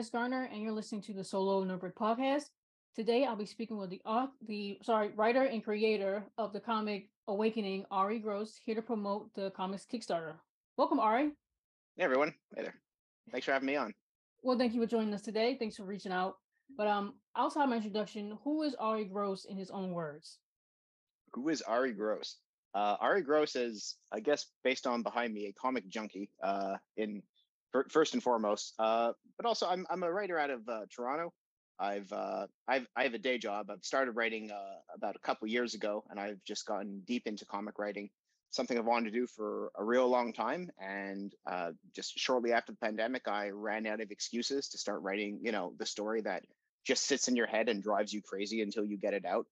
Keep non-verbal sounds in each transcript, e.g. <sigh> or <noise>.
I'm Garner, and you're listening to the Solo Notebook Podcast. Today, I'll be speaking with the author, the sorry writer and creator of the comic Awakening, Ari Gross, here to promote the comics Kickstarter. Welcome, Ari. Hey everyone, hey there. Thanks for having me on. Well, thank you for joining us today. Thanks for reaching out. But um, outside my introduction, who is Ari Gross in his own words? Who is Ari Gross? Uh, Ari Gross is, I guess, based on behind me, a comic junkie. Uh, in first and foremost, uh, but also I'm I'm a writer out of uh, Toronto. I've uh, I've I have a day job. I've started writing uh, about a couple years ago, and I've just gotten deep into comic writing. Something I've wanted to do for a real long time, and uh, just shortly after the pandemic, I ran out of excuses to start writing. You know, the story that just sits in your head and drives you crazy until you get it out.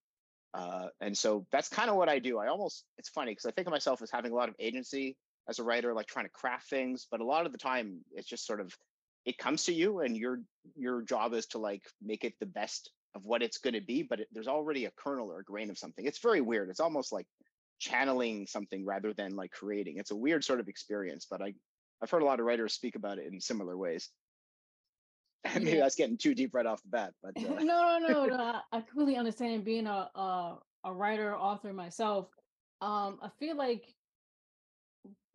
Uh, and so that's kind of what I do. I almost it's funny because I think of myself as having a lot of agency as a writer, like trying to craft things, but a lot of the time it's just sort of it comes to you, and your your job is to like make it the best of what it's going to be. But it, there's already a kernel or a grain of something. It's very weird. It's almost like channeling something rather than like creating. It's a weird sort of experience, but I I've heard a lot of writers speak about it in similar ways. <laughs> Maybe yeah. that's getting too deep right off the bat, but <laughs> uh... no, no, no, <laughs> no. I, I completely understand being a, a a writer author myself. Um, I feel like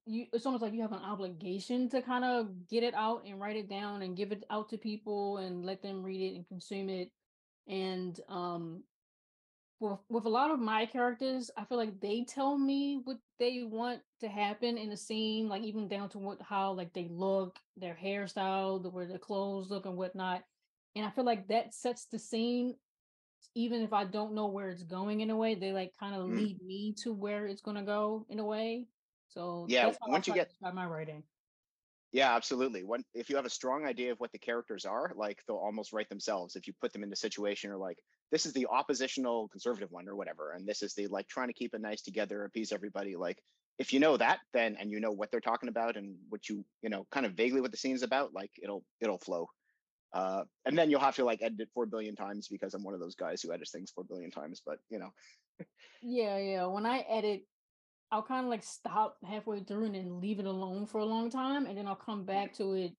you it's almost like you have an obligation to kind of get it out and write it down and give it out to people and let them read it and consume it. And um with, with a lot of my characters i feel like they tell me what they want to happen in a scene like even down to what how like they look their hairstyle the way their clothes look and whatnot. And i feel like that sets the scene even if i don't know where it's going in a way they like kind of mm. lead me to where it's going to go in a way so yeah, once you get my writing. Yeah, absolutely. When if you have a strong idea of what the characters are, like they'll almost write themselves. If you put them in a situation or like this is the oppositional conservative one or whatever, and this is the like trying to keep it nice together, appease everybody. Like if you know that, then and you know what they're talking about and what you you know kind of vaguely what the scene's about, like it'll it'll flow. Uh, and then you'll have to like edit it four billion times because I'm one of those guys who edits things four billion times. But you know. yeah, yeah. When I edit I'll kind of like stop halfway through and then leave it alone for a long time, and then I'll come back to it.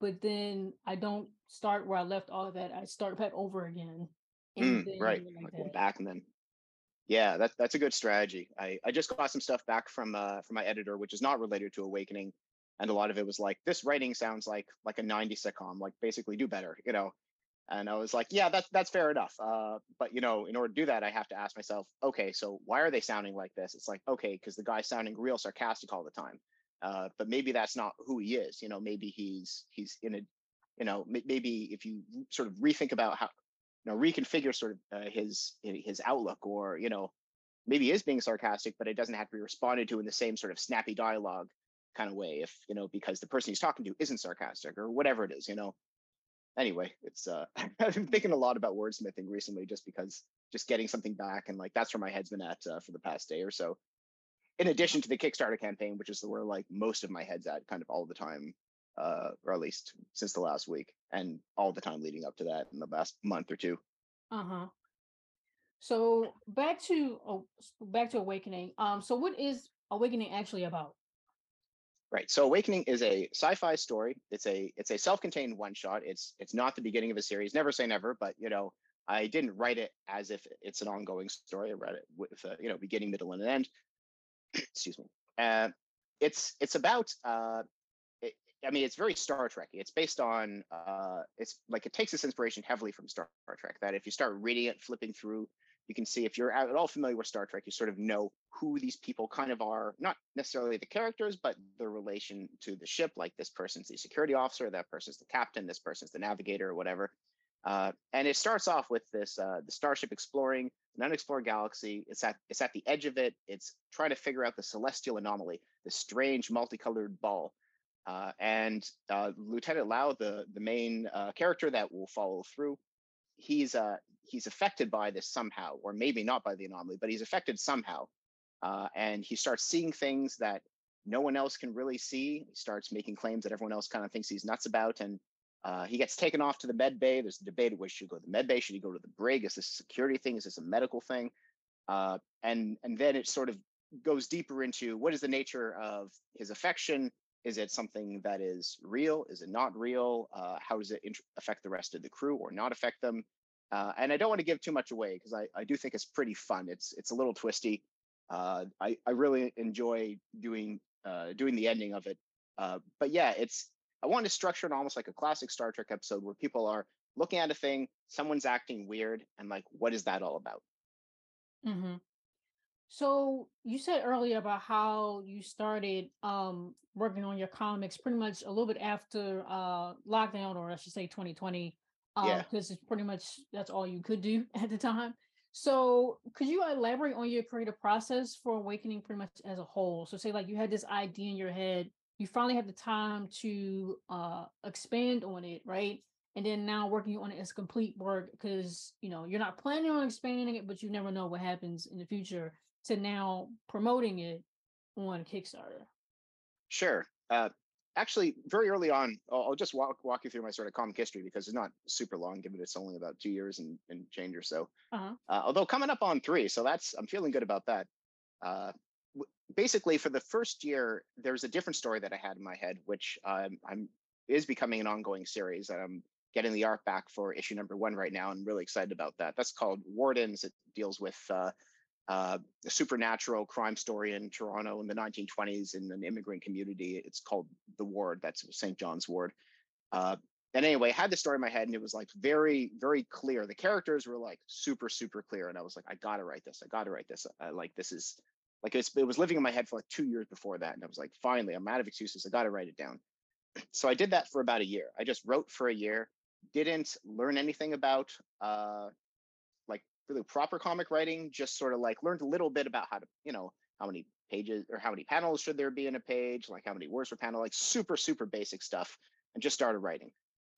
But then I don't start where I left all of that. I start back over again. Mm, right, like back and then. Yeah, that's that's a good strategy. I I just got some stuff back from uh from my editor, which is not related to Awakening, and a lot of it was like this writing sounds like like a 90 sitcom, like basically do better, you know. And I was like, yeah, that's that's fair enough. Uh, but you know, in order to do that, I have to ask myself, okay, so why are they sounding like this? It's like, okay, because the guy's sounding real sarcastic all the time. Uh, but maybe that's not who he is. You know, maybe he's he's in a, you know, maybe if you sort of rethink about how, you know, reconfigure sort of uh, his his outlook, or you know, maybe is being sarcastic, but it doesn't have to be responded to in the same sort of snappy dialogue kind of way. If you know, because the person he's talking to isn't sarcastic or whatever it is, you know anyway, it's uh <laughs> I've been thinking a lot about wordsmithing recently just because just getting something back and like that's where my head's been at uh, for the past day or so. In addition to the Kickstarter campaign, which is where like most of my head's at kind of all the time, uh, or at least since the last week and all the time leading up to that in the last month or two. Uh-huh. So back to oh, back to awakening. Um, so what is awakening actually about? Right. So Awakening is a sci-fi story. It's a it's a self-contained one-shot. It's it's not the beginning of a series. Never say never, but you know, I didn't write it as if it's an ongoing story. I read it with a, you know beginning, middle, and an end. <clears throat> Excuse me. Uh, it's it's about. Uh, it, I mean, it's very Star Trek. It's based on. Uh, it's like it takes its inspiration heavily from Star Trek. That if you start reading it, flipping through you can see if you're at all familiar with Star Trek, you sort of know who these people kind of are, not necessarily the characters, but the relation to the ship. Like this person's the security officer, that person's the captain, this person's the navigator, or whatever. Uh, and it starts off with this uh, the starship exploring an unexplored galaxy. It's at it's at the edge of it. It's trying to figure out the celestial anomaly, the strange multicolored ball. Uh, and uh, Lieutenant Lau, the the main uh, character that will follow through, he's uh, he's affected by this somehow, or maybe not by the anomaly, but he's affected somehow. Uh, and he starts seeing things that no one else can really see. He starts making claims that everyone else kind of thinks he's nuts about. And uh, he gets taken off to the med bay. There's a debate where should he go to the med bay? Should he go to the brig? Is this a security thing? Is this a medical thing? Uh, and and then it sort of goes deeper into what is the nature of his affection Is it something that is real? Is it not real? Uh, how does it affect the rest of the crew or not affect them? Uh, and I don't want to give too much away because I, I do think it's pretty fun. It's it's a little twisty. Uh, I I really enjoy doing uh, doing the ending of it. Uh, but yeah, it's I want to structure it almost like a classic Star Trek episode where people are looking at a thing, someone's acting weird, and like, what is that all about? hmm So you said earlier about how you started um working on your comics pretty much a little bit after uh lockdown or I should say 2020 um Yeah, because it's pretty much that's all you could do <laughs> at the time. So could you elaborate on your creative process for awakening pretty much as a whole? So say like you had this idea in your head, you finally had the time to uh expand on it, right? And then now working on it as complete work because you know you're not planning on expanding it, but you never know what happens in the future to now promoting it on Kickstarter. sure. Uh, actually, very early on, I'll, I'll just walk walk you through my sort of comic history because it's not super long, given it's only about two years and, and change or so. Uh-huh. Uh, although coming up on three, so that's I'm feeling good about that. Uh, w- basically, for the first year, there's a different story that I had in my head, which um, I'm is becoming an ongoing series. And I'm getting the art back for issue number one right now, and really excited about that. That's called Wardens. It deals with uh, a supernatural crime story in Toronto in the 1920s in an immigrant community. It's called The Ward. That's St. John's Ward. Uh, and anyway, I had the story in my head and it was like very, very clear. The characters were like super, super clear. And I was like, I gotta write this. I gotta write this. Like this is like it was living in my head for like two years before that. And I was like, finally, I'm out of excuses. I gotta write it down. <clears throat> So I did that for about a year. I just wrote for a year, didn't learn anything about uh really proper comic writing, just sort of like learned a little bit about how to, you know, how many pages or how many panels should there be in a page, like how many words per panel, like super, super basic stuff, and just started writing.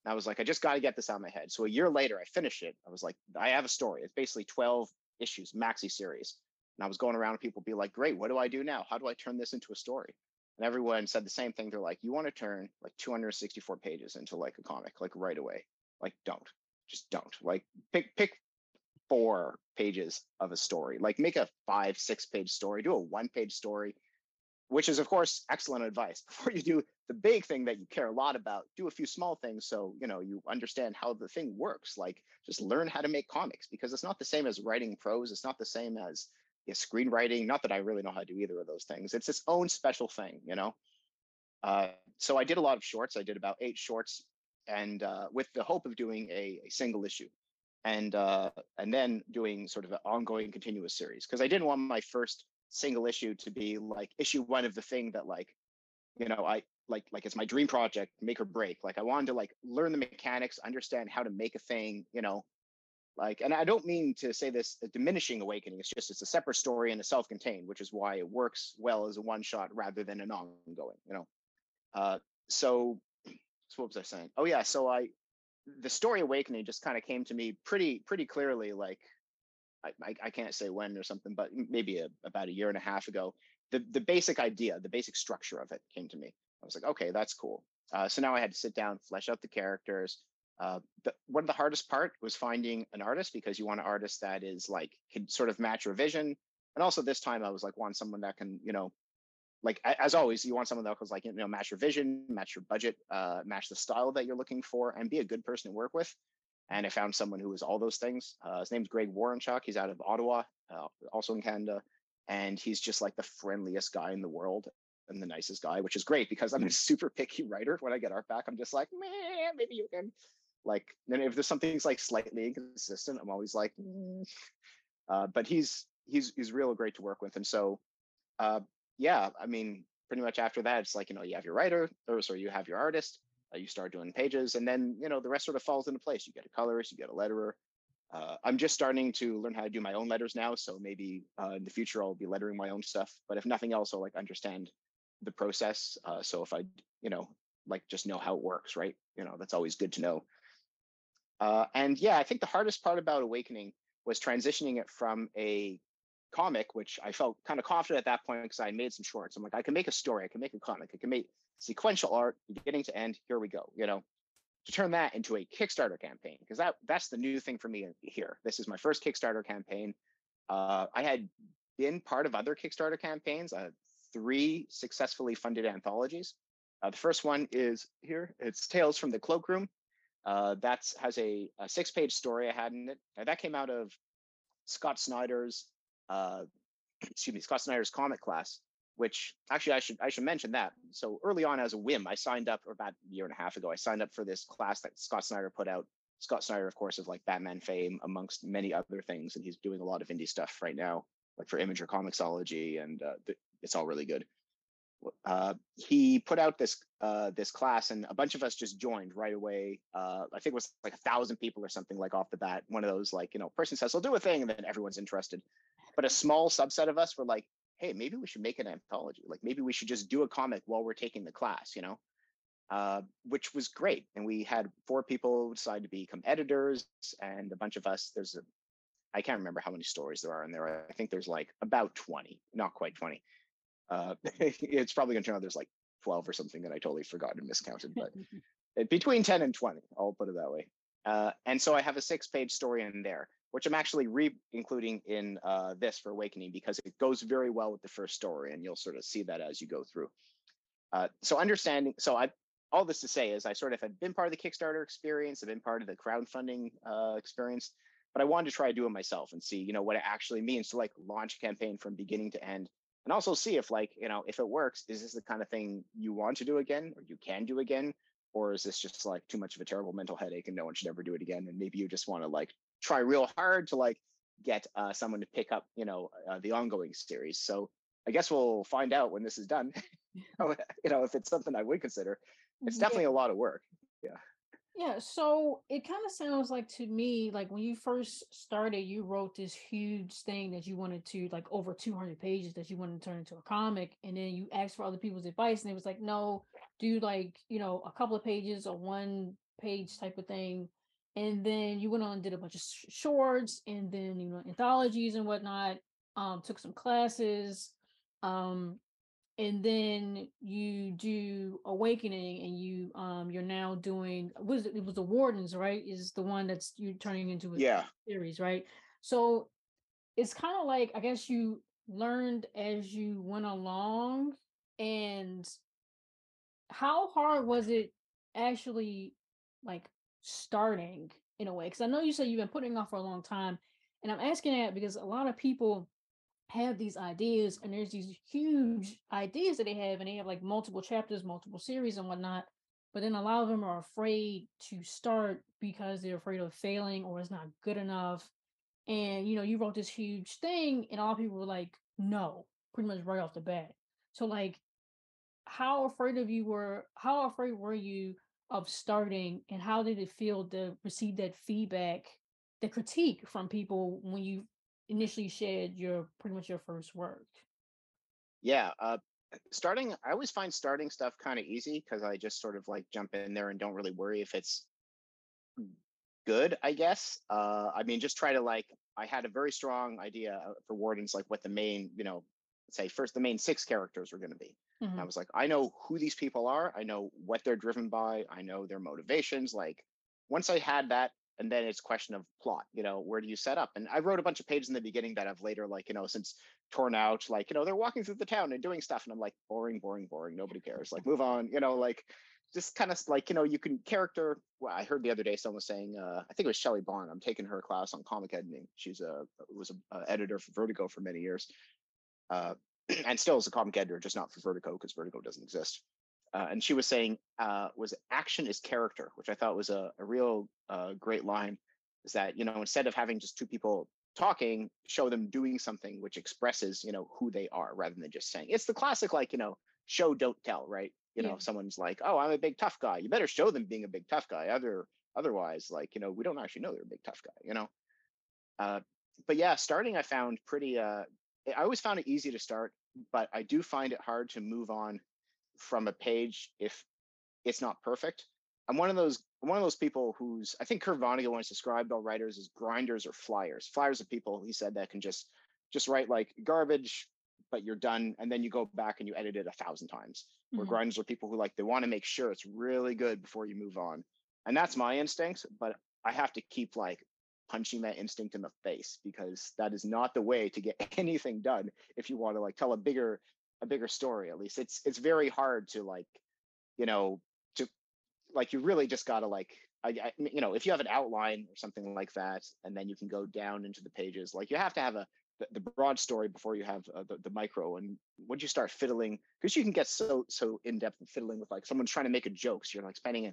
And I was like, I just got to get this out of my head. So a year later, I finished it. I was like, I have a story. It's basically 12 issues, maxi series. And I was going around and people be like, great, what do I do now? How do I turn this into a story? And everyone said the same thing. They're like, you want to turn like 264 pages into like a comic, like right away. Like, don't. Just don't. Like pick pick four pages of a story. Like make a five, six page story, do a one page story, which is of course excellent advice. <laughs> Before you do the big thing that you care a lot about, do a few small things so you know you understand how the thing works. Like just learn how to make comics because it's not the same as writing prose. It's not the same as screenwriting. Not that I really know how to do either of those things. It's its own special thing, you know. Uh, so I did a lot of shorts. I did about eight shorts, and uh, with the hope of doing a, a single issue and uh, and then doing sort of an ongoing continuous series because I didn't want my first single issue to be like issue one of the thing that like you know I like like it's my dream project make or break. Like I wanted to like learn the mechanics understand how to make a thing you know? Like and I don't mean to say this a diminishing awakening it's just it's a separate story and a self-contained which is why it works well as a one shot rather than an ongoing you know? Uh so <clears throat> so what was I saying? Oh yeah so I the story awakening just kind of came to me pretty pretty clearly like I, I, I can't say when or something but maybe a, about a year and a half ago the the basic idea the basic structure of it came to me. I was like okay that's cool. Uh, so now i had to sit down flesh out the characters. Uh, the, one of the hardest part was finding an artist because you want an artist that is like can sort of match your vision. And also this time i was like want someone that can you know like as always, you want someone that was like you know match your vision, match your budget, uh, match the style that you're looking for, and be a good person to work with. And I found someone who was all those things. Uh, his name's Greg Warrenchuk. He's out of Ottawa, uh, also in Canada, and he's just like the friendliest guy in the world and the nicest guy, which is great because I'm a <laughs> super picky writer. When I get art back, I'm just like, man, maybe you can. Like, then if there's something's like slightly inconsistent, I'm always like, "Mm." uh, but he's he's he's real great to work with, and so uh, yeah, I mean, pretty much after that, it's like, you know, you have your writer, or sorry, you have your artist, uh, you start doing pages, and then, you know, the rest sort of falls into place. You get a colorist, you get a letterer. Uh, I'm just starting to learn how to do my own letters now. So maybe uh, in the future, I'll be lettering my own stuff. But if nothing else, I'll like understand the process. Uh, so if I, you know, like just know how it works, right? You know, that's always good to know. Uh, and yeah, I think the hardest part about Awakening was transitioning it from a comic, which I felt kind of confident at that point because I made some shorts. I'm like, I can make a story, I can make a comic, I can make sequential art, beginning to end. Here we go. You know, to turn that into a Kickstarter campaign because that that's the new thing for me here. This is my first Kickstarter campaign. Uh, I had been part of other Kickstarter campaigns, uh, three successfully funded anthologies. Uh, the first one is here. It's Tales from the Cloakroom. Uh, that's has a, a six-page story I had in it. Uh, that came out of Scott Snyder's, uh, excuse me, Scott Snyder's comic class. Which actually I should I should mention that. So early on, as a whim, I signed up, or about a year and a half ago, I signed up for this class that Scott Snyder put out. Scott Snyder, of course, of like Batman fame, amongst many other things, and he's doing a lot of indie stuff right now, like for Image or Comixology, and uh, th- it's all really good uh, he put out this uh, this class, and a bunch of us just joined right away. Uh, I think it was like a thousand people or something like off the bat. One of those like you know, person says, "I'll do a thing," and then everyone's interested. But a small subset of us were like, "Hey, maybe we should make an anthology. Like maybe we should just do a comic while we're taking the class," you know. Uh, which was great, and we had four people decide to become editors, and a bunch of us. There's a, I can't remember how many stories there are in there. I think there's like about twenty, not quite twenty uh, <laughs> it's probably going to turn out there's like 12 or something that I totally forgot and miscounted, but <laughs> between 10 and 20, I'll put it that way. Uh, and so I have a six page story in there, which I'm actually re including in uh, this for Awakening because it goes very well with the first story, and you'll sort of see that as you go through. Uh, so understanding, so I all this to say is I sort of had been part of the Kickstarter experience, I've been part of the crowdfunding uh, experience, but I wanted to try to do it myself and see, you know, what it actually means to like launch a campaign from beginning to end and also see if like you know if it works is this the kind of thing you want to do again or you can do again or is this just like too much of a terrible mental headache and no one should ever do it again? And maybe you just want to like try real hard to like get uh, someone to pick up you know uh, the ongoing series. So i guess we'll find out when this is done. <laughs> <laughs> You know if it's something i would consider. It's definitely a lot of work. Yeah. Yeah, so it kind of sounds like to me, like when you first started, you wrote this huge thing that you wanted to, like over 200 pages that you wanted to turn into a comic. And then you asked for other people's advice, and it was like, no, do like, you know, a couple of pages or one page type of thing. And then you went on and did a bunch of sh- shorts and then, you know, anthologies and whatnot, um, took some classes. Um, and then you do awakening and you um you're now doing was it, it was the wardens right is the one that's you turning into a yeah series right so it's kind of like i guess you learned as you went along and how hard was it actually like starting in a way? Because i know you said you've been putting off for a long time and i'm asking that because a lot of people have these ideas and there's these huge ideas that they have and they have like multiple chapters multiple series and whatnot but then a lot of them are afraid to start because they're afraid of failing or it's not good enough and you know you wrote this huge thing and a lot of people were like no pretty much right off the bat. So like how afraid of you were how afraid were you of starting and how did it feel to receive that feedback the critique from people when you initially shared your pretty much your first work? Yeah, uh, starting. I always find starting stuff kind of easy because I just sort of like jump in there and don't really worry if it's good. I guess. Uh, I mean, just try to like. I had a very strong idea uh, for Wardens, like what the main, you know, say first the main six characters were going to be. Mm-hmm. I was like, I know who these people are. I know what they're driven by. I know their motivations. Like once I had that and then it's question of plot you know where do you set up and i wrote a bunch of pages in the beginning that i've later like you know since torn out like you know they're walking through the town and doing stuff and i'm like boring boring boring nobody cares like move on you know like just kind of like you know you can character well i heard the other day someone was saying uh, i think it was shelly bond i'm taking her class on comic editing she's a was a, a editor for vertigo for many years uh, <clears throat> and still is a comic editor just not for vertigo because vertigo doesn't exist uh, and she was saying uh, was action is character, which I thought was a, a real uh, great line. Is that you know instead of having just two people talking, show them doing something which expresses you know who they are rather than just saying. It's the classic like you know show don't tell, right? You know, yeah. someone's like, oh, I'm a big tough guy. You better show them being a big tough guy. Other otherwise, like you know, we don't actually know they're a big tough guy. You know. Uh, but yeah, starting I found pretty. Uh, I always found it easy to start, but I do find it hard to move on from a page if it's not perfect. I'm one of those one of those people who's I think Kurt Vonnegut once described all writers as grinders or flyers. Flyers are people he said that can just just write like garbage, but you're done, and then you go back and you edit it a thousand times. Mm-hmm. Where grinders are people who like they want to make sure it's really good before you move on, and that's my instinct. But I have to keep like punching that instinct in the face because that is not the way to get <laughs> anything done if you want to like tell a bigger a bigger story at least it's it's very hard to like you know, to like you really just gotta like I, I you know if you have an outline or something like that, and then you can go down into the pages. Like you have to have a the, the broad story before you have uh, the, the micro and once you start fiddling because you can get so so in depth fiddling with like someone's trying to make a joke so you're like spending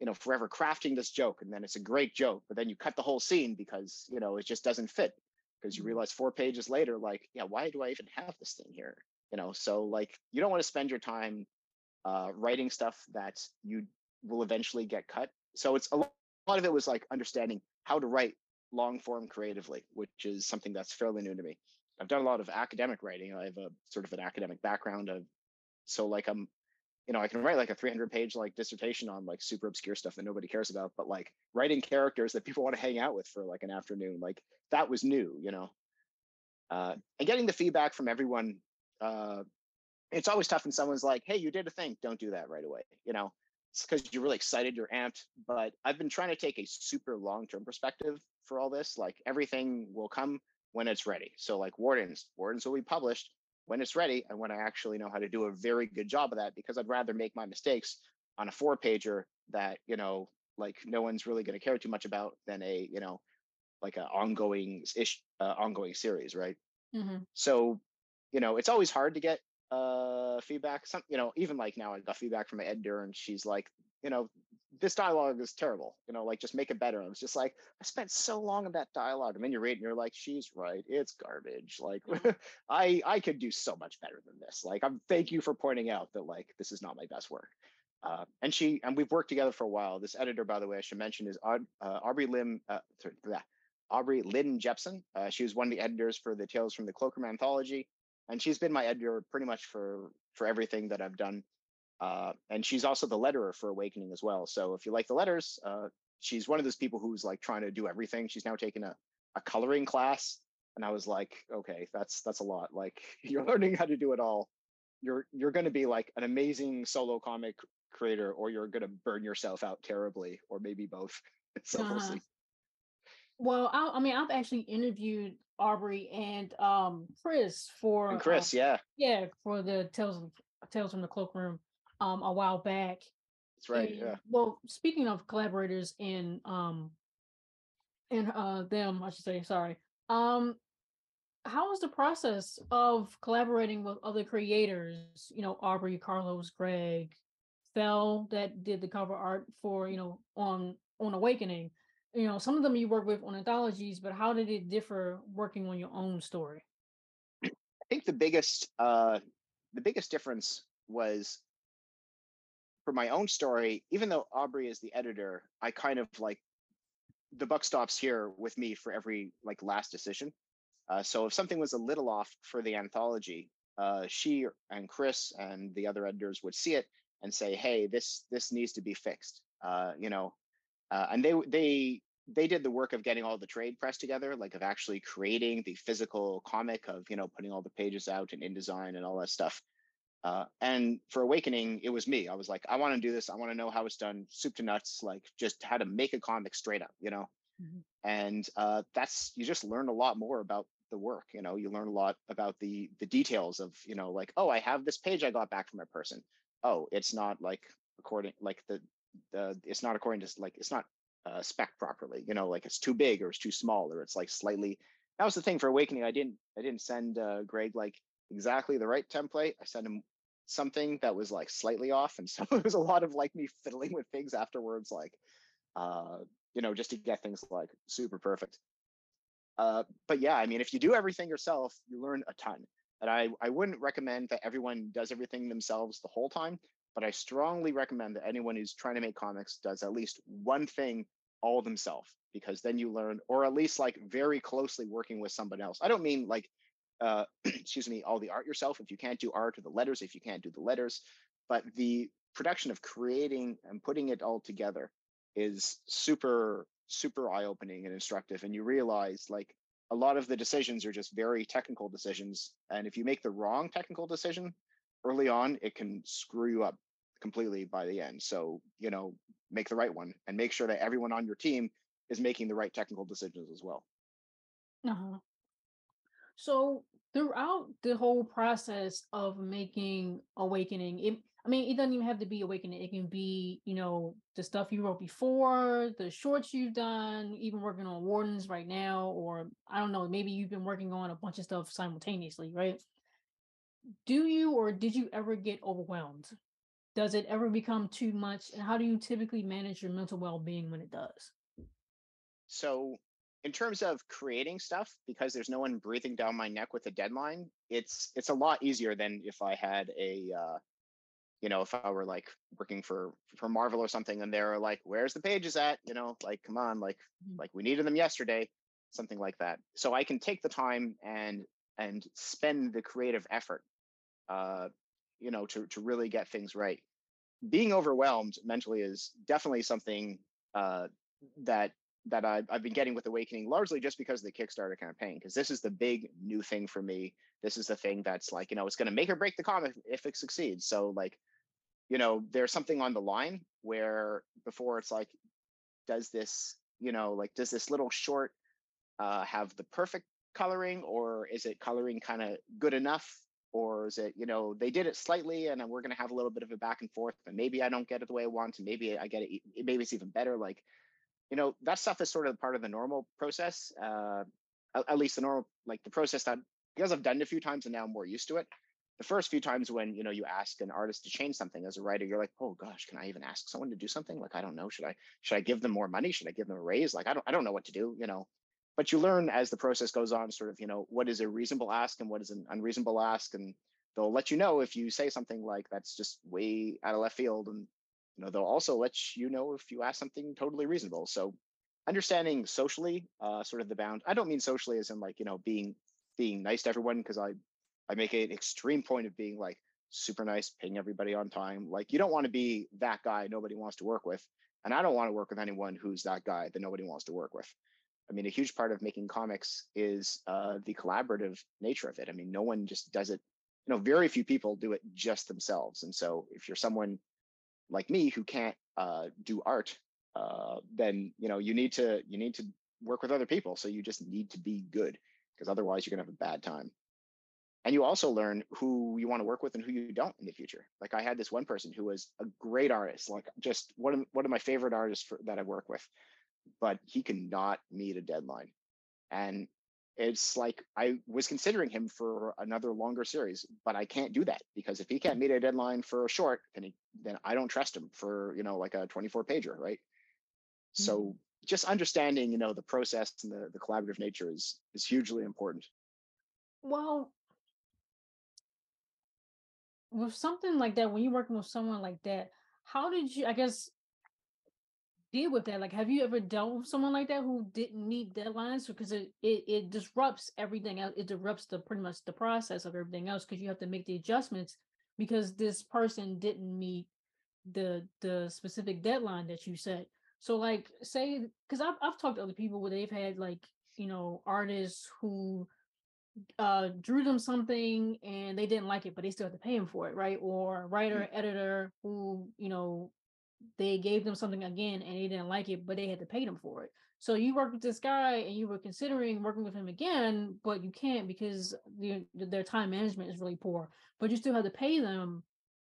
you know forever crafting this joke and then it's a great joke but then you cut the whole scene because you know it just doesn't fit because you Mhm. realize four pages later like yeah why do i even have this thing here? You know so like you don't want to spend your time uh, writing stuff that you will eventually get cut. So it's a lot of it was like understanding how to write long form creatively which is something that's fairly new to me. I've done a lot of academic writing. I have a sort of an academic background of so like i'm you know, I can write like a 300 page like dissertation on like super obscure stuff that nobody cares about, but like writing characters that people <laughs> want to hang out with for like an afternoon, like that was new, you know. Uh, and getting the feedback from everyone, uh, it's always tough when someone's like, "Hey, you did a thing. Don't do that right away." You know, it's because you're really excited, you're amped. But I've been trying to take a super long term perspective for all this. Like everything will come when it's ready. So like Wardens, Wardens will be published when it's ready and when I actually know how to do a very good job of that. Because I'd rather make my mistakes on a four pager that you know, like no one's really going to care too much about than a you know, like an ongoing ish, uh, ongoing series, right? Mhm. So, you know, it's always hard to get uh feedback. Some, you know, even like now I got feedback from my editor and she's like, you know, this dialogue is terrible. You know, like just make it better. And I was just like, I spent so long on that dialogue. And then you read and you're like, she's right. It's garbage. Like. <laughs> I I could do so much better than this. Like I'm thank you for pointing out that like this is not my best work. Uh, and she and we've worked together for a while. This editor, by the way, I should mention is Aud- uh, Aubrey Lim. Uh, sorry, blah, Aubrey Lynn Jepson. Uh, she was one of the editors for the Tales from the Cloakroom anthology, and she's been my editor pretty much for for everything that I've done. Uh, and she's also the letterer for Awakening as well. So if you like the letters, uh, she's one of those people who's like trying to do everything. She's now taken a, a coloring class, and I was like, okay, that's that's a lot. Like <laughs> you're learning how to do it all. You're you're going to be like an amazing solo comic creator, or you're going to burn yourself out terribly, or maybe both. <laughs> so we'll Uh-huh. see. Well, I, I mean, I've actually interviewed Aubrey and um Chris for um Chris, yeah, yeah for the Tales of Tales from the Cloakroom um a while back. that's right. And Yeah. well, speaking of collaborators and um and uh them, I should say, sorry. Um, how was the process of collaborating with other creators? You know, Aubrey, Carlos, Greg, Fell that did the cover art for, you know, on on Awakening. You know, some of them you work with on anthologies, but how did it differ working on your own story? I think the biggest uh the biggest difference was for my own story, even though Aubrey is the editor, I kind of like the buck stops here with me for every like last decision. Uh, so if something was a little off for the anthology, uh, she and Chris and the other editors would see it and say, "Hey, this this needs to be fixed." Uh, you know, uh, and they they they did the work of getting all the trade press together, like of actually creating the physical comic of you know putting all the pages out and InDesign and all that stuff. Uh, and for Awakening, it was me. I was like, I want to do this. I want to know how it's done, soup to nuts, like just how to make a comic straight up, you know. Mhm. And uh, that's you just learn a lot more about the work. You know, you learn a lot about the the details of you know, like oh, I have this page I got back from a person. Oh, it's not like according like the the it's not according to like it's not uh, spec properly. You know, like it's too big or it's too small or it's like slightly. That was the thing for Awakening. I didn't I didn't send uh, Greg like exactly the right template. I sent him something that was like slightly off, and <laughs> so it was a lot of like me fiddling with things afterwards, like uh, you know, just to get things like super perfect. Uh, but yeah, I mean, if you do everything yourself, you learn a ton. And I, I wouldn't recommend that everyone does everything themselves the whole time, but I strongly recommend that anyone who's trying to make comics does at least one thing all themselves, because then you learn, or at least like very closely working with someone else. I don't mean like, uh, <clears throat> excuse me, all the art yourself. If you can't do art or the letters, if you can't do the letters, but the production of creating and putting it all together is super super eye-opening and instructive and you realize like a lot of the decisions are just very technical decisions and if you make the wrong technical decision early on it can screw you up completely by the end so you know make the right one and make sure that everyone on your team is making the right technical decisions as well Uh-huh. So throughout the whole process of making Awakening, it I mean, it doesn't even have to be awakening. It can be, you know, the stuff you wrote before, the shorts you've done, even working on wardens right now, or I don't know, maybe you've been working on a bunch of stuff simultaneously, right? Do you or did you ever get overwhelmed? Does it ever become too much? And how do you typically manage your mental well-being when it does? So in terms of creating stuff, because there's no one breathing down my neck with a deadline, it's it's a lot easier than if I had a uh, you know, if I were like working for for Marvel or something, and they're like, "Where's the pages at?" You know, like, come on, like, Mhm. like we needed them yesterday, something like that. So I can take the time and and spend the creative effort, uh, you know, to to really get things right. Being overwhelmed mentally is definitely something uh, that that I've, I've been getting with Awakening, largely just because of the Kickstarter campaign, because this is the big new thing for me. This is the thing that's like, you know, it's going to make or break the comic if it succeeds. So like you know, there's something on the line where before it's like, does this, you know, like, does this little short uh, have the perfect coloring or is it coloring kind of good enough? Or is it, you know, they did it slightly and then we're going to have a little bit of a back and forth, but maybe I don't get it the way I want and maybe I get it, maybe it's even better. Like, you know, that stuff is sort of part of the normal process. Uh, at, at least the normal, like the process that, because I've done it a few times and now I'm more used to it. The first few times when you know you ask an artist to change something as a writer you're like oh gosh can i even ask someone to do something? Like i don't know should i should i give them more money? Should i give them a raise? Like i don't i don't know what to do you know? But you learn as the process goes on sort of you know what is a reasonable ask and what is an unreasonable ask and they'll let you know if you say something like that's just way out of left field and you know they'll also let you know if you ask something totally reasonable so understanding socially uh, sort of the bound i don't mean socially as in like you know being being nice to everyone because i I make an extreme point of being like super nice, paying everybody on time. Like you don't want to be that guy nobody wants to work with. And I don't want to work with anyone who's that guy that nobody wants to work with. I mean, a huge part of making comics is uh, the collaborative nature of it. I mean, no one just does it. You know, very few people do it just themselves. And so, if you're someone like me who can't uh, do art, uh, then you know you need to you need to work with other people. So you just need to be good because otherwise you're gonna have a bad time and you also learn who you want to work with and who you don't in the future like i had this one person who was a great artist like just one of, one of my favorite artists for, that i work with but he cannot meet a deadline and it's like i was considering him for another longer series but i can't do that because if he can't meet a deadline for a short then he, then i don't trust him for you know like a 24 pager right Mhm. so just understanding you know the process and the, the collaborative nature is is hugely important Well, with something like that, when you're working with someone like that, how did you, I guess, deal with that? Like, have you ever dealt with someone like that who didn't meet deadlines? Because it it, it disrupts everything else. It disrupts the pretty much the process of everything else because you have to make the adjustments because this person didn't meet the the specific deadline that you set. So, like, say, because I've I've talked to other people where they've had like you know artists who uh drew them something and they didn't like it but they still have to pay him for it right or writer editor who you know they gave them something again and they didn't like it but they had to pay them for it so you worked with this guy and you were considering working with him again but you can't because the, their time management is really poor but you still have to pay them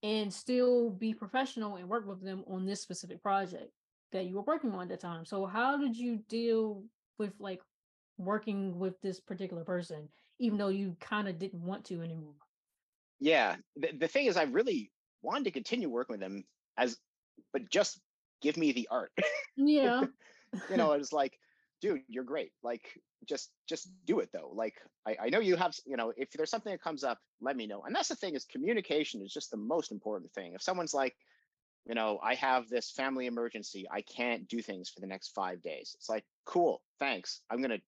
and still be professional and work with them on this specific project that you were working on at the time. So how did you deal with like working with this particular person, even though you kind of didn't want to anymore? Yeah, the, the thing is, I really wanted to continue working with them as, but just give me the art. Yeah. <laughs> you know, it's like, dude, you're great. Like, just just do it though. Like, I, I know you have, you know, if there's something that comes up, let me know. And that's the thing is communication is just the most important thing. If someone's like, you know, I have this family emergency, I can't do things for the next five days. It's like, cool, thanks. I'm gonna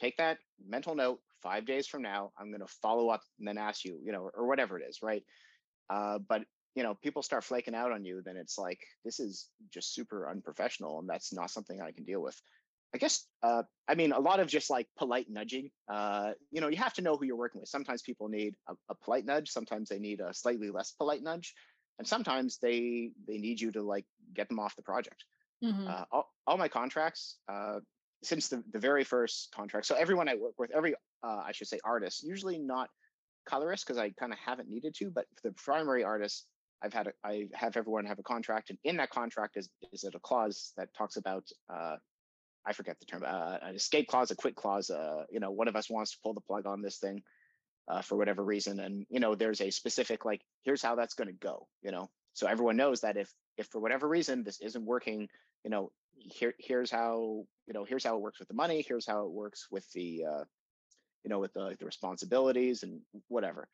take that mental note. Five days from now, I'm gonna follow up and then ask you, you know, or whatever it is, right? Uh, but you know, people start flaking out on you, then it's like this is just super unprofessional, and that's not something I can deal with. I guess, uh, I mean, a lot of just like polite nudging. Uh, you know, you have to know who you're working with. Sometimes people need a, a polite nudge. Sometimes they need a slightly less polite nudge, and sometimes they they need you to like get them off the project. hmm Uh, all, all my contracts, uh, since the, the very first contract, so everyone I work with, every uh, I should say artist, usually not colorist because I kind of haven't needed to, but the primary artists, I've had a, I have everyone have a contract, and in that contract is is it a clause that talks about uh, I forget the term, uh, an escape clause, a quit clause. Uh, you know, one of us wants to pull the plug on this thing uh, for whatever reason, and you know, there's a specific like, here's how that's going to go. You know, so everyone knows that if if for whatever reason this isn't working, you know, here here's how you know here's how it works with the money, here's how it works with the uh, you know with the the responsibilities and whatever.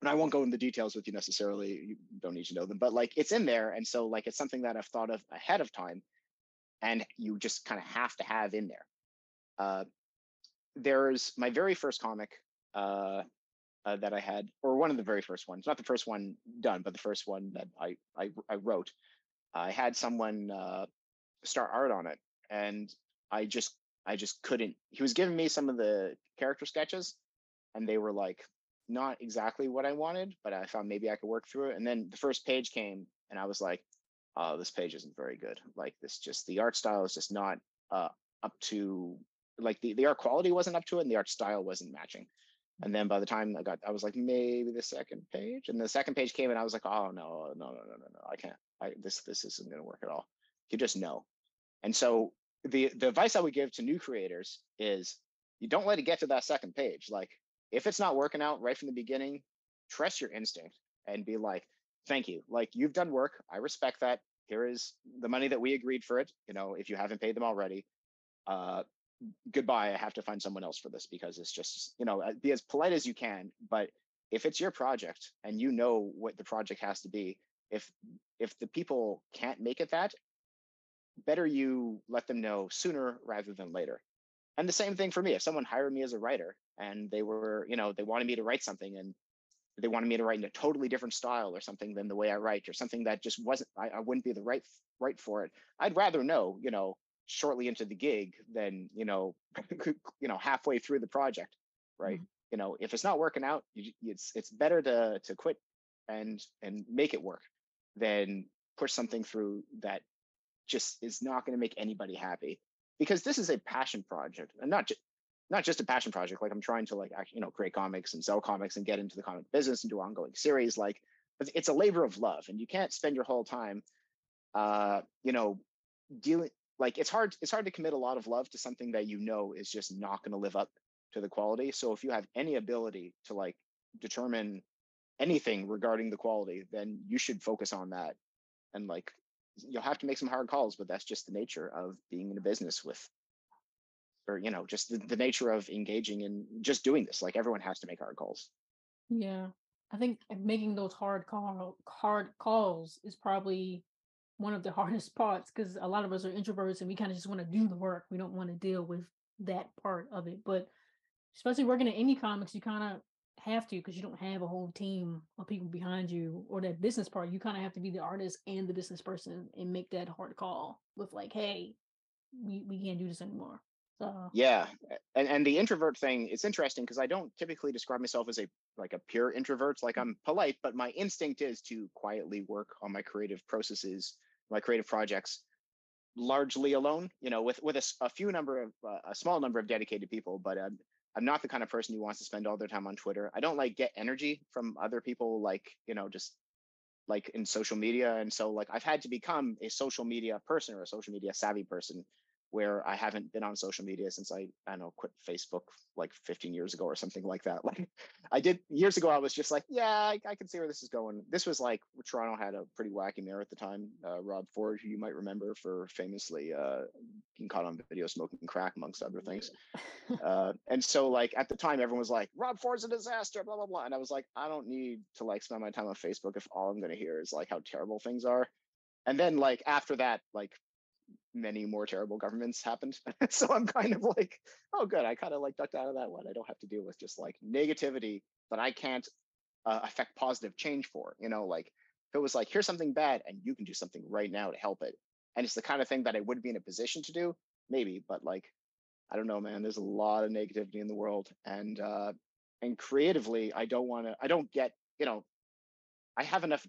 And I won't go into the details with you necessarily. You don't need to know them, but like it's in there, and so like it's something that I've thought of ahead of time, and you just kind of have to have in there. Uh, there's my very first comic uh, uh, that I had, or one of the very first ones, not the first one done, but the first one that I I, I wrote. I had someone uh, start art on it, and I just I just couldn't. He was giving me some of the character sketches, and they were like not exactly what I wanted, but I found maybe I could work through it. And then the first page came, and I was like, "Oh, this page isn't very good. Like this, just the art style is just not uh, up to like the the art quality wasn't up to it, and the art style wasn't matching." And then by the time I got, I was like, maybe the second page. And the second page came, and I was like, oh no, no, no, no, no, no, I can't. I this this isn't going to work at all. You just know. And so the the advice I would give to new creators is you don't let it get to that second page. Like if it's not working out right from the beginning, trust your instinct and be like, thank you. Like you've done work. I respect that. Here is the money that we agreed for it. You know, if you haven't paid them already, uh, goodbye. I have to find someone else for this because it's just, you know, uh, be as polite as you can. But if it's your project and you know what the project has to be, if if the people can't make it that, better you let them know sooner rather than later. And the same thing for me. If someone hired me as a writer and they were, you know, they wanted me to write something and they wanted me to write in a totally different style or something than the way I write or something that just wasn't I, I wouldn't be the right right for it. I'd rather know, you know, shortly into the gig than, you know, <laughs> you know, halfway through the project, right? Mm-hmm. You know, if it's not working out, it's it's better to to quit and and make it work than push something through that just is not going to make anybody happy because this is a passion project and not just not just a passion project like i'm trying to like you know create comics and sell comics and get into the comic business and do ongoing series like it's a labor of love and you can't spend your whole time uh you know dealing like it's hard it's hard to commit a lot of love to something that you know is just not going to live up to the quality. So if you have any ability to like determine anything regarding the quality then you should focus on that. And like you'll have to make some hard calls, but that's just the nature of being in a business with, or you know, just the, the nature of engaging in just doing this. Like everyone has to make hard calls. Yeah, I think making those hard call hard calls is probably one of the <laughs> hardest parts because a lot of us are introverts and we kind of just want to do the work. We don't want to deal with that part of it. But especially working in indie comics, you kind of have to because you don't have a whole team of people behind you or that business part. You kind of have to be the artist and the business person and make that hard call with like, hey, we, we can't do this anymore. So yeah, and and the introvert thing, it's interesting because I don't typically describe myself as a like a pure introvert. Like I'm polite, but my instinct is to quietly work on my creative processes, my creative projects, largely alone. You know, with with a, a few number of uh, a small number of dedicated people, but um, I'm not the kind of person who wants to spend all their time on Twitter. I don't like get energy from other people, like, you know, just like in social media. And so, like, I've had to become a social media person or a social media savvy person where I haven't been on social media since I, I don't know, quit Facebook like 15 years ago or something like that. <laughs> Like I did years ago, I was just like, yeah, I, I can see where this is going. This was like Toronto had a pretty wacky mayor at the time, uh, Rob Ford, who you might remember for famously uh, being caught on video smoking crack, amongst other things. <laughs> uh, and so like at the time, everyone was like, Rob Ford's a disaster, blah, blah, blah. And I was like, I don't need to like spend my time on Facebook if all I'm going to hear is like how terrible things are. And then like after that, like many more terrible governments happened. <laughs> so I'm kind of like, oh, good. I kind of like ducked out of that one. I don't have to deal with just like negativity that I can't uh, affect positive change for. You know, like if it was like, here's something bad and you can do something right now to help it. And it's the kind of thing that I would be in a position to do, maybe, but like, I don't know, man. There's a lot of negativity in the world. And, uh, and creatively, I don't want to, I don't get, you know, I have enough,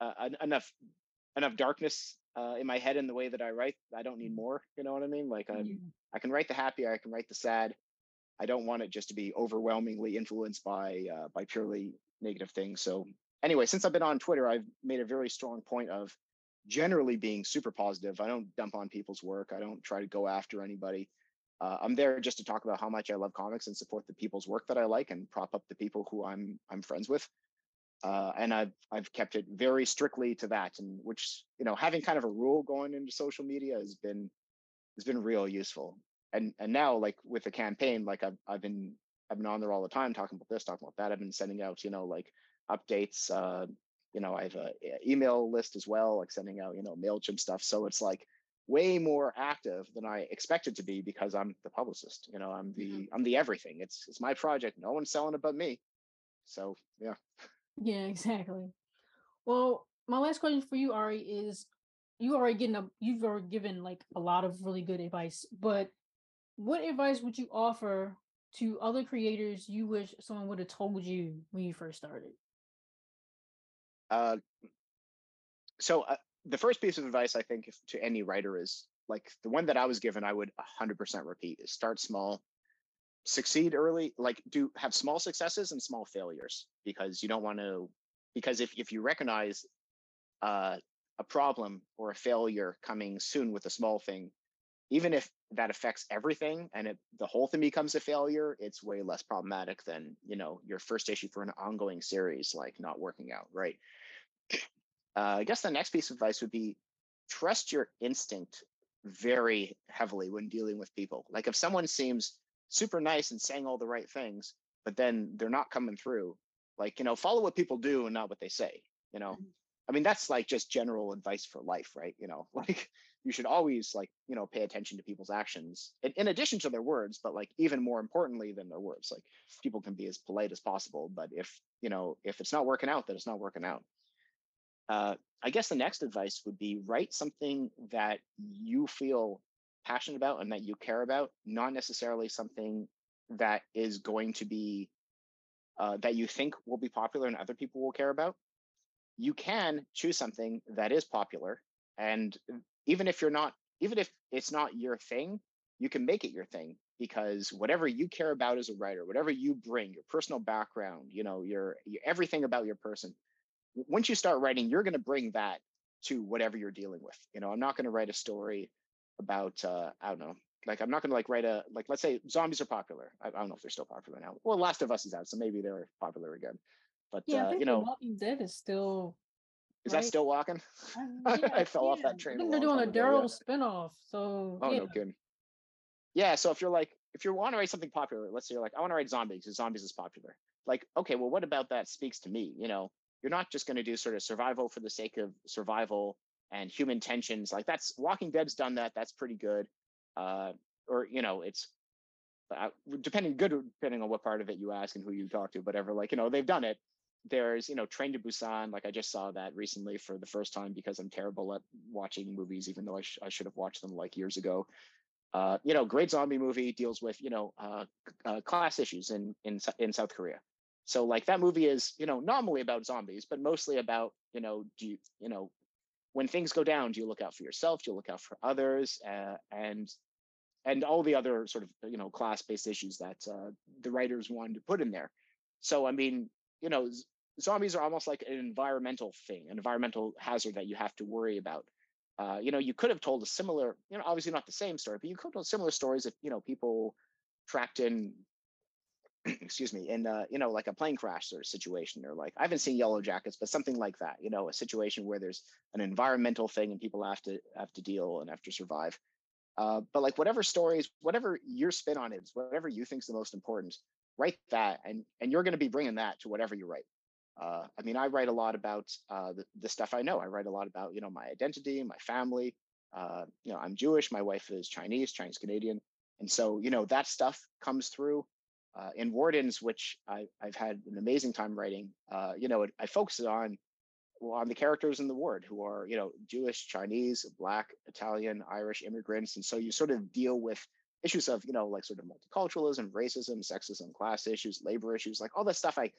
uh, enough, enough darkness uh, in my head in the way that I write. I don't need more. You know what I mean? Like I. I can write the happy, I can write the sad. I don't want it just to be overwhelmingly influenced by uh, by purely negative things. So anyway, since I've been on Twitter, I've made a very strong point of generally being super positive. I don't dump on people's work. I don't try to go after anybody. Uh, I'm there just to talk about how much I love comics and support the people's work that I like and prop up the people who I'm I'm friends with. Uh, and I've I've kept it very strictly to that, and which you know having kind of a rule going into social media has been has been real useful. And and now like with the campaign, like I've I've been I've been on there all the time talking about this, talking about that. I've been sending out you know like updates. Uh, you know I have a, a email list as well, like sending out you know Mailchimp stuff. So it's like way more active than I expected to be because I'm the publicist. You know, I'm the mm-hmm. I'm the everything. It's it's my project. No one's selling it but me. So yeah. Yeah, exactly. Well, my last question for you, Ari, is you already getting a you've already given like a lot of really good advice, but what advice would you offer to other creators you wish someone would have told you when you first started? Uh, so uh, the first piece of advice I think to any writer is like the one that I was given, I would 100% repeat is start small, succeed early, like do have small successes and small failures because you don't want to, because if, if you recognize uh, a problem or a failure coming soon with a small thing, even if that affects everything and it, the whole thing becomes a failure, it's way less problematic than, you know, your first issue for an ongoing series, like not working out, right? <clears throat> Uh, I guess the next piece of advice would be trust your instinct very heavily when dealing with people. Like if someone seems super nice and saying all the right things, but then they're not coming through, like, you know, follow what people do and not what they say, you know? Mm-hmm. I mean, that's like just general advice for life, right? You know, <laughs> like you should always like, you know, pay attention to people's actions in, in addition to their words, but like even more importantly than their words, like people can be as polite as possible, but if, you know, if it's not working out, then it's not working out. Uh, I guess the next advice would be write something that you feel passionate about and that you care about, not necessarily something that is going to be uh, that you think will be popular and other people will care about. You can choose something that is popular, and even if you're not, even if it's not your thing, you can make it your thing because whatever you care about as a writer, whatever you bring, your personal background, you know, your, your everything about your person, once you start writing, you're going to bring that to whatever you're dealing with. You know, I'm not going to write a story about uh, I don't know, like I'm not going to like write a like let's say zombies are popular. I, I, don't know if they're still popular now. Well, Last of Us is out, so maybe they're popular again. But yeah, uh, you know, Walking Dead is still. Is right? that still walking? Uh, <laughs> yeah, I fell yeah. off that train. they're doing a Daryl spinoff, so. Oh yeah. no kidding. Yeah, so if you're like, if you want to write something popular, let's say you're like, I want to write zombies because zombies is popular. Like, okay, well, what about that speaks to me? You know, you're not just going to do sort of survival for the sake of survival and human tensions. Like that's Walking Dead's done that. That's pretty good. Uh, or you know, it's uh, depending good depending on what part of it you ask and who you talk to, whatever. Like you know, they've done it. There's you know, Train to Busan. Like I just saw that recently for the first time because I'm terrible at watching movies, even though I, sh- I should have watched them like years ago. Uh, you know, great zombie movie deals with you know uh, uh, class issues in in in South Korea. So like that movie is, you know, normally about zombies, but mostly about, you know, do you, you know, when things go down, do you look out for yourself? Do you look out for others? Uh, and and all the other sort of you know class-based issues that uh, the writers wanted to put in there. So I mean, you know, z- zombies are almost like an environmental thing, an environmental hazard that you have to worry about. Uh, you know, you could have told a similar, you know, obviously not the same story, but you could have told similar stories if you know people tracked in <clears throat> excuse me, in uh, you know, like a plane crash sort of situation, or like I haven't seen Yellow Jackets, but something like that. You know, a situation where there's an environmental thing and people have to have to deal and have to survive. Uh, but like whatever stories, whatever your spin on it is, whatever you think is the most important, write that, and and you're going to be bringing that to whatever you write. Uh, I mean, I write a lot about uh, the, the stuff I know. I write a lot about you know my identity, my family. Uh, you know, I'm Jewish. My wife is Chinese, Chinese Canadian, and so you know that stuff comes through uh, in Wardens, which I, have had an amazing time writing, uh, you know, I focus on well, on the characters in the ward who are, you know, Jewish, Chinese, Black, Italian, Irish immigrants, and so you sort of deal with issues of, you know, like sort of multiculturalism, racism, sexism, class issues, labor issues, like all that stuff. I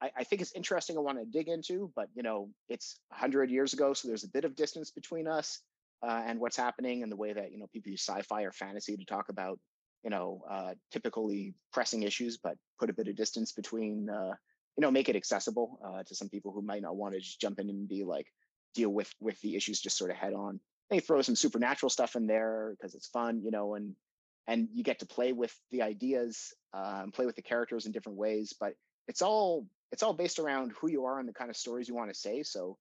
I, I think it's interesting. I want to dig into, but you know, it's hundred years ago, so there's a bit of distance between us uh, and what's happening, and the way that you know people use sci-fi or fantasy to talk about you know, uh, typically pressing issues, but put a bit of distance between uh, you know make it accessible uh, to some people who might not want to just jump in and be like deal with with the issues just sort of head on. They throw some supernatural stuff in there because it's fun, you know, and and you get to play with the ideas uh, and play with the characters in different ways. But it's all it's all based around who you are and the kind of stories you want to say. So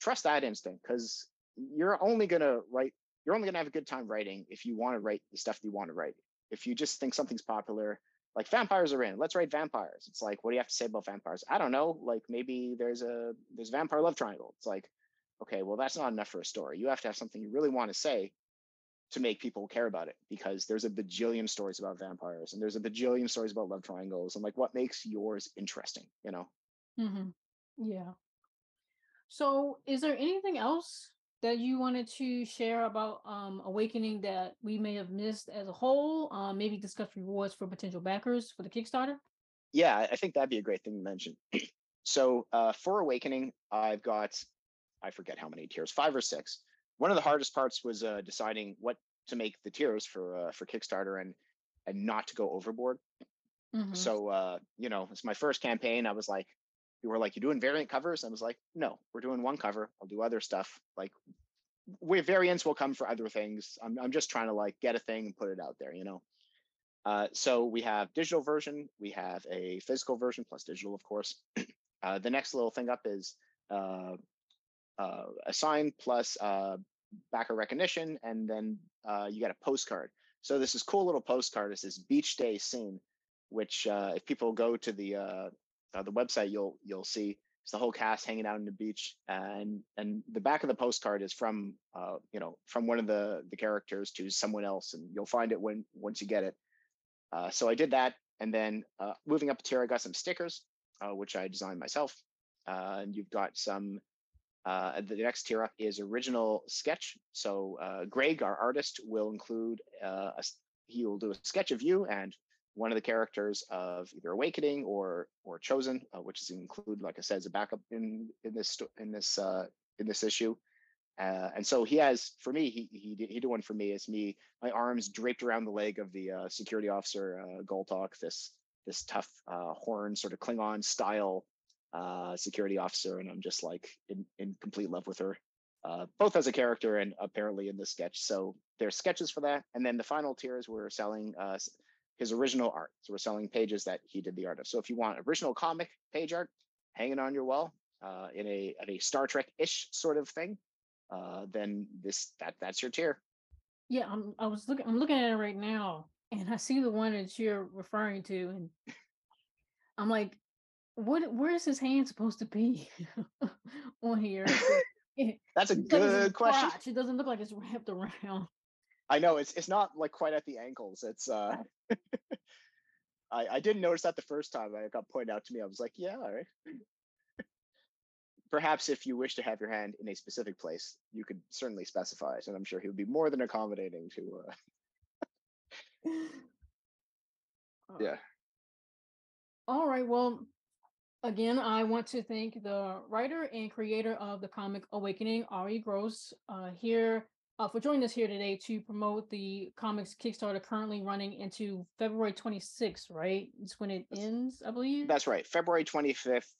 trust that instinct because you're only gonna write you're only gonna have a good time writing if you want to write the stuff you want to write. If you just think something's popular, like vampires are in, let's write vampires. It's like, what do you have to say about vampires? I don't know. Like maybe there's a there's a vampire love triangle. It's like, okay, well that's not enough for a story. You have to have something you really want to say to make people care about it because there's a bajillion stories about vampires and there's a bajillion stories about love triangles and like what makes yours interesting, you know? hmm Yeah. So, is there anything else that you wanted to share about um, Awakening that we may have missed as a whole? Um, maybe discuss rewards for potential backers for the Kickstarter? Yeah, I think that'd be a great thing to mention. <clears throat> so uh, for Awakening, I've got I forget how many tiers, five or six. One of the hardest parts was uh, deciding what to make the tiers for uh, for Kickstarter and and not to go overboard. hmm So uh, you know, it's my first campaign. I was like, you were like, you doing variant covers? I was like, no, we're doing one cover. I'll do other stuff. Like, where variants will come for other things. I'm I'm just trying to like get a thing and put it out there, you know. Uh, so we have digital version, we have a physical version plus digital, of course. <clears throat> Uh, the next little thing up is uh, uh, a sign plus uh, backer recognition, and then uh, you get a postcard. So this is cool little postcard. This is beach day scene, which if people go to the uh, the website, you'll you'll see it's the whole cast hanging out on the beach, and and the back of the postcard is from uh, you know from one of the the characters to someone else, and you'll find it when once you get it. Uh, so I did that, and then uh, moving up a tier, I got some stickers, uh, which I designed myself. Uh, and you've got some uh, the next tier up is original sketch. So uh, Greg, our artist, will include uh, a, he will do a sketch of you and one of the characters of either Awakening or or Chosen, uh, which is included, like I said, as a backup in in this in this uh, in this issue. Uh, and so he has, for me, he he did, he did one for me. It's me, my arms draped around the leg of the uh, security officer, uh, Goltok, this this tough uh, horn sort of Klingon style uh, security officer, and I'm just like in, in complete love with her, uh, both as a character and apparently in the sketch. So there's sketches for that, and then the final tiers we're selling uh, his original art. So we're selling pages that he did the art of. So if you want original comic page art hanging on your wall uh, in a at a Star Trek ish sort of thing, uh, then this that that's your tier. Yeah, I'm. I was looking. I'm looking at it right now, and I see the one that you're referring to, and <laughs> I'm like, what? Where is his hand supposed to be <laughs> on here? <laughs> That's a looks like it's in the good question. crotch. It doesn't look like it's wrapped around. I know it's it's not like quite at the ankles. It's uh <laughs> I, I didn't notice that the first time I got pointed out to me. I was like, yeah, all right. Perhaps if you wish to have your hand in a specific place, you could certainly specify it, and I'm sure he would be more than accommodating to. Uh, <laughs> Uh, yeah, All right. Well, again, I want to thank the writer and creator of the comic Awakening, Ari Gross, uh, here uh, for joining us here today to promote the comics Kickstarter currently running into February 26th, right? It's when it That's- ends, I believe. that's right. February 25th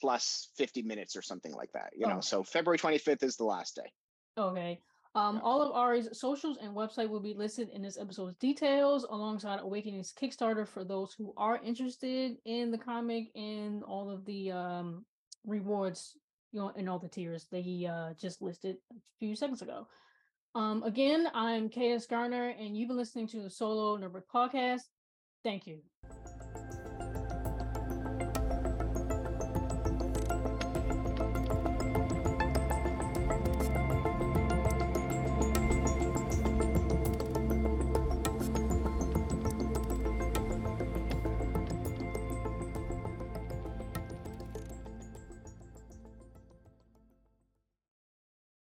plus 50 minutes or something like that. You know, Oh, so February 25th is the last day. okay. Um, Yeah. all of Ari's socials and website will be listed in this episode's details alongside Awakening's Kickstarter for those who are interested in the comic and all of the um, rewards, you know, and all the tiers that he uh, just listed a few seconds ago. Um, again, I'm KS Garner, and you've been listening to the Solo Nerd Podcast. Thank you.